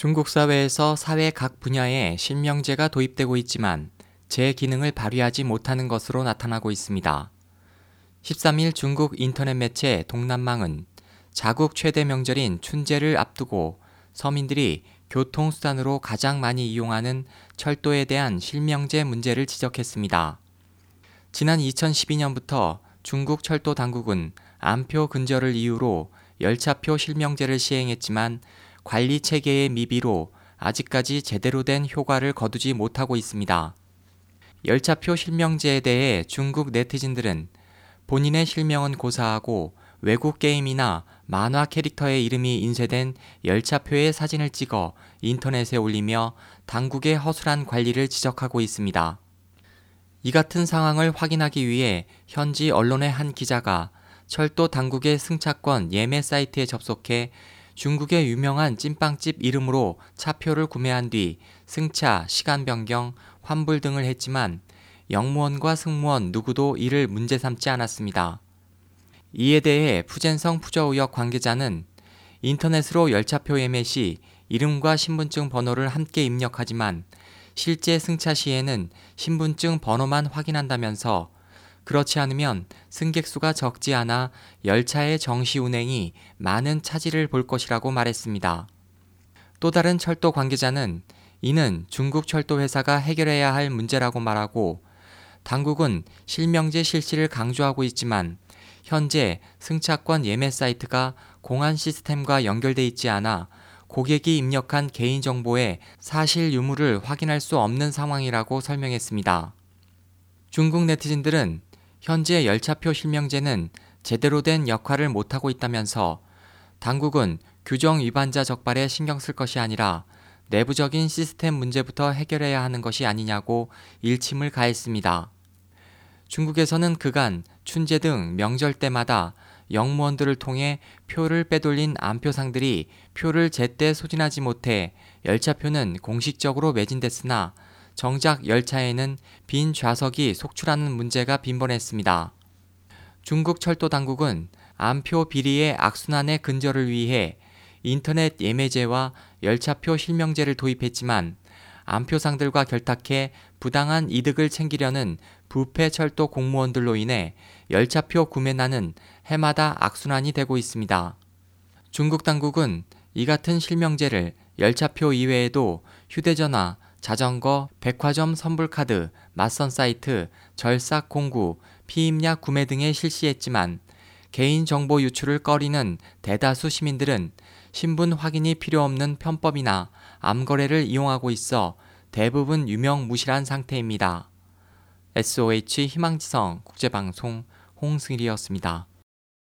중국 사회에서 사회 각 분야에 실명제가 도입되고 있지만 제 기능을 발휘하지 못하는 것으로 나타나고 있습니다. 13일 중국 인터넷 매체 동남망은 자국 최대 명절인 춘제를 앞두고 서민들이 교통수단으로 가장 많이 이용하는 철도에 대한 실명제 문제를 지적했습니다. 지난 2012년부터 중국 철도 당국은 암표 근절을 이유로 열차표 실명제를 시행했지만 관리 체계의 미비로 아직까지 제대로 된 효과를 거두지 못하고 있습니다. 열차표 실명제에 대해 중국 네티즌들은 본인의 실명은 고사하고 외국 게임이나 만화 캐릭터의 이름이 인쇄된 열차표의 사진을 찍어 인터넷에 올리며 당국의 허술한 관리를 지적하고 있습니다. 이 같은 상황을 확인하기 위해 현지 언론의 한 기자가 철도 당국의 승차권 예매 사이트에 접속해 중국의 유명한 찐빵집 이름으로 차표를 구매한 뒤 승차, 시간 변경, 환불 등을 했지만 영무원과 승무원 누구도 이를 문제 삼지 않았습니다. 이에 대해 푸젠성 푸저우역 관계자는 인터넷으로 열차표 예매 시 이름과 신분증 번호를 함께 입력하지만 실제 승차 시에는 신분증 번호만 확인한다면서 그렇지 않으면 승객 수가 적지 않아 열차의 정시 운행이 많은 차질을 볼 것이라고 말했습니다. 또 다른 철도 관계자는 이는 중국 철도 회사가 해결해야 할 문제라고 말하고 당국은 실명제 실시를 강조하고 있지만 현재 승차권 예매 사이트가 공안 시스템과 연결돼 있지 않아 고객이 입력한 개인정보의 사실 유무를 확인할 수 없는 상황이라고 설명했습니다. 중국 네티즌들은 현재 열차표 실명제는 제대로 된 역할을 못하고 있다면서 당국은 규정 위반자 적발에 신경 쓸 것이 아니라 내부적인 시스템 문제부터 해결해야 하는 것이 아니냐고 일침을 가했습니다. 중국에서는 그간 춘제 등 명절 때마다 영무원들을 통해 표를 빼돌린 암표상들이 표를 제때 소진하지 못해 열차표는 공식적으로 매진됐으나 정작 열차에는 빈 좌석이 속출하는 문제가 빈번했습니다. 중국 철도 당국은 암표 비리의 악순환의 근절을 위해 인터넷 예매제와 열차표 실명제를 도입했지만 암표상들과 결탁해 부당한 이득을 챙기려는 부패 철도 공무원들로 인해 열차표 구매난은 해마다 악순환이 되고 있습니다. 중국 당국은 이 같은 실명제를 열차표 이외에도 휴대전화, 자전거, 백화점 선불카드, 맞선 사이트, 절삭 공구, 피임약 구매 등에 실시했지만 개인정보 유출을 꺼리는 대다수 시민들은 신분 확인이 필요 없는 편법이나 암거래를 이용하고 있어 대부분 유명무실한 상태입니다. SOH 희망지성 국제방송 홍승일이었습니다.